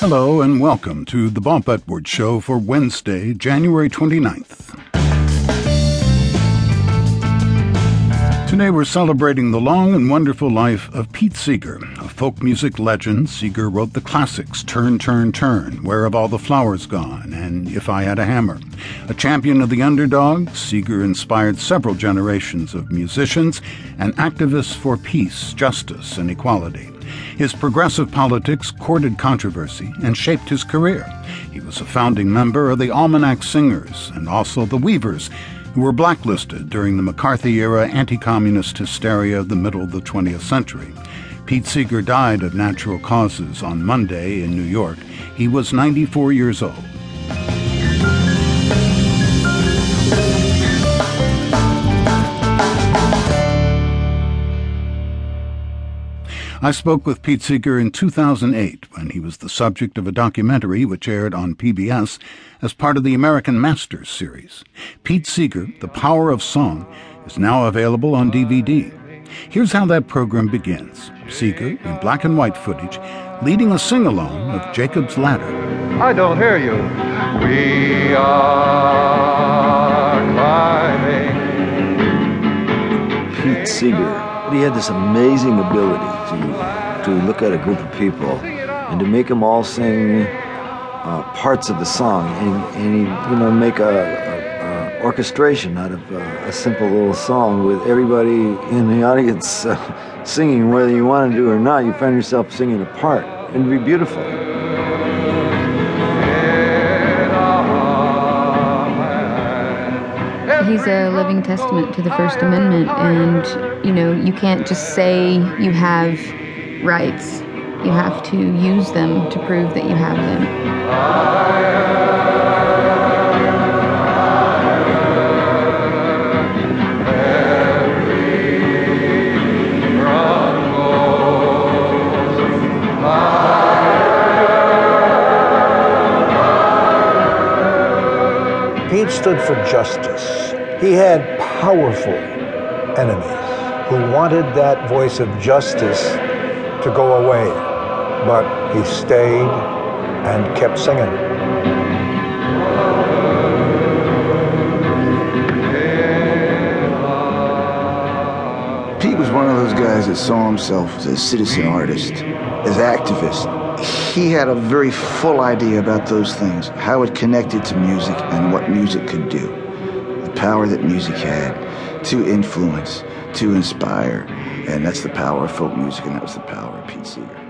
Hello and welcome to the Bob Edwards Show for Wednesday, January 29th. Today we're celebrating the long and wonderful life of Pete Seeger, a folk music legend. Seeger wrote the classics Turn, Turn, Turn, Where Have All the Flowers Gone, and If I Had a Hammer. A champion of the underdog, Seeger inspired several generations of musicians and activists for peace, justice, and equality. His progressive politics courted controversy and shaped his career. He was a founding member of the Almanac Singers and also the Weavers, who were blacklisted during the McCarthy era anti communist hysteria of the middle of the 20th century. Pete Seeger died of natural causes on Monday in New York. He was 94 years old. I spoke with Pete Seeger in 2008 when he was the subject of a documentary which aired on PBS as part of the American Masters series. Pete Seeger, The Power of Song, is now available on DVD. Here's how that program begins Seeger, in black and white footage, leading a sing along of Jacob's Ladder. I don't hear you. We are climbing. Pete Seeger he had this amazing ability to, to look at a group of people and to make them all sing uh, parts of the song. And, and he you know make a, a, a orchestration out of uh, a simple little song with everybody in the audience uh, singing whether you want to or not. You find yourself singing a part. And it'd be beautiful he's a living testament to the First Amendment, and you know, you can't just say you have rights. You have to use them to prove that you have them. Pete stood for justice. He had powerful enemies who wanted that voice of justice to go away, but he stayed and kept singing. Pete was one of those guys that saw himself as a citizen artist, as activist. He had a very full idea about those things, how it connected to music and what music could do power that music had to influence, to inspire. And that's the power of folk music, and that was the power of Pete Seeger.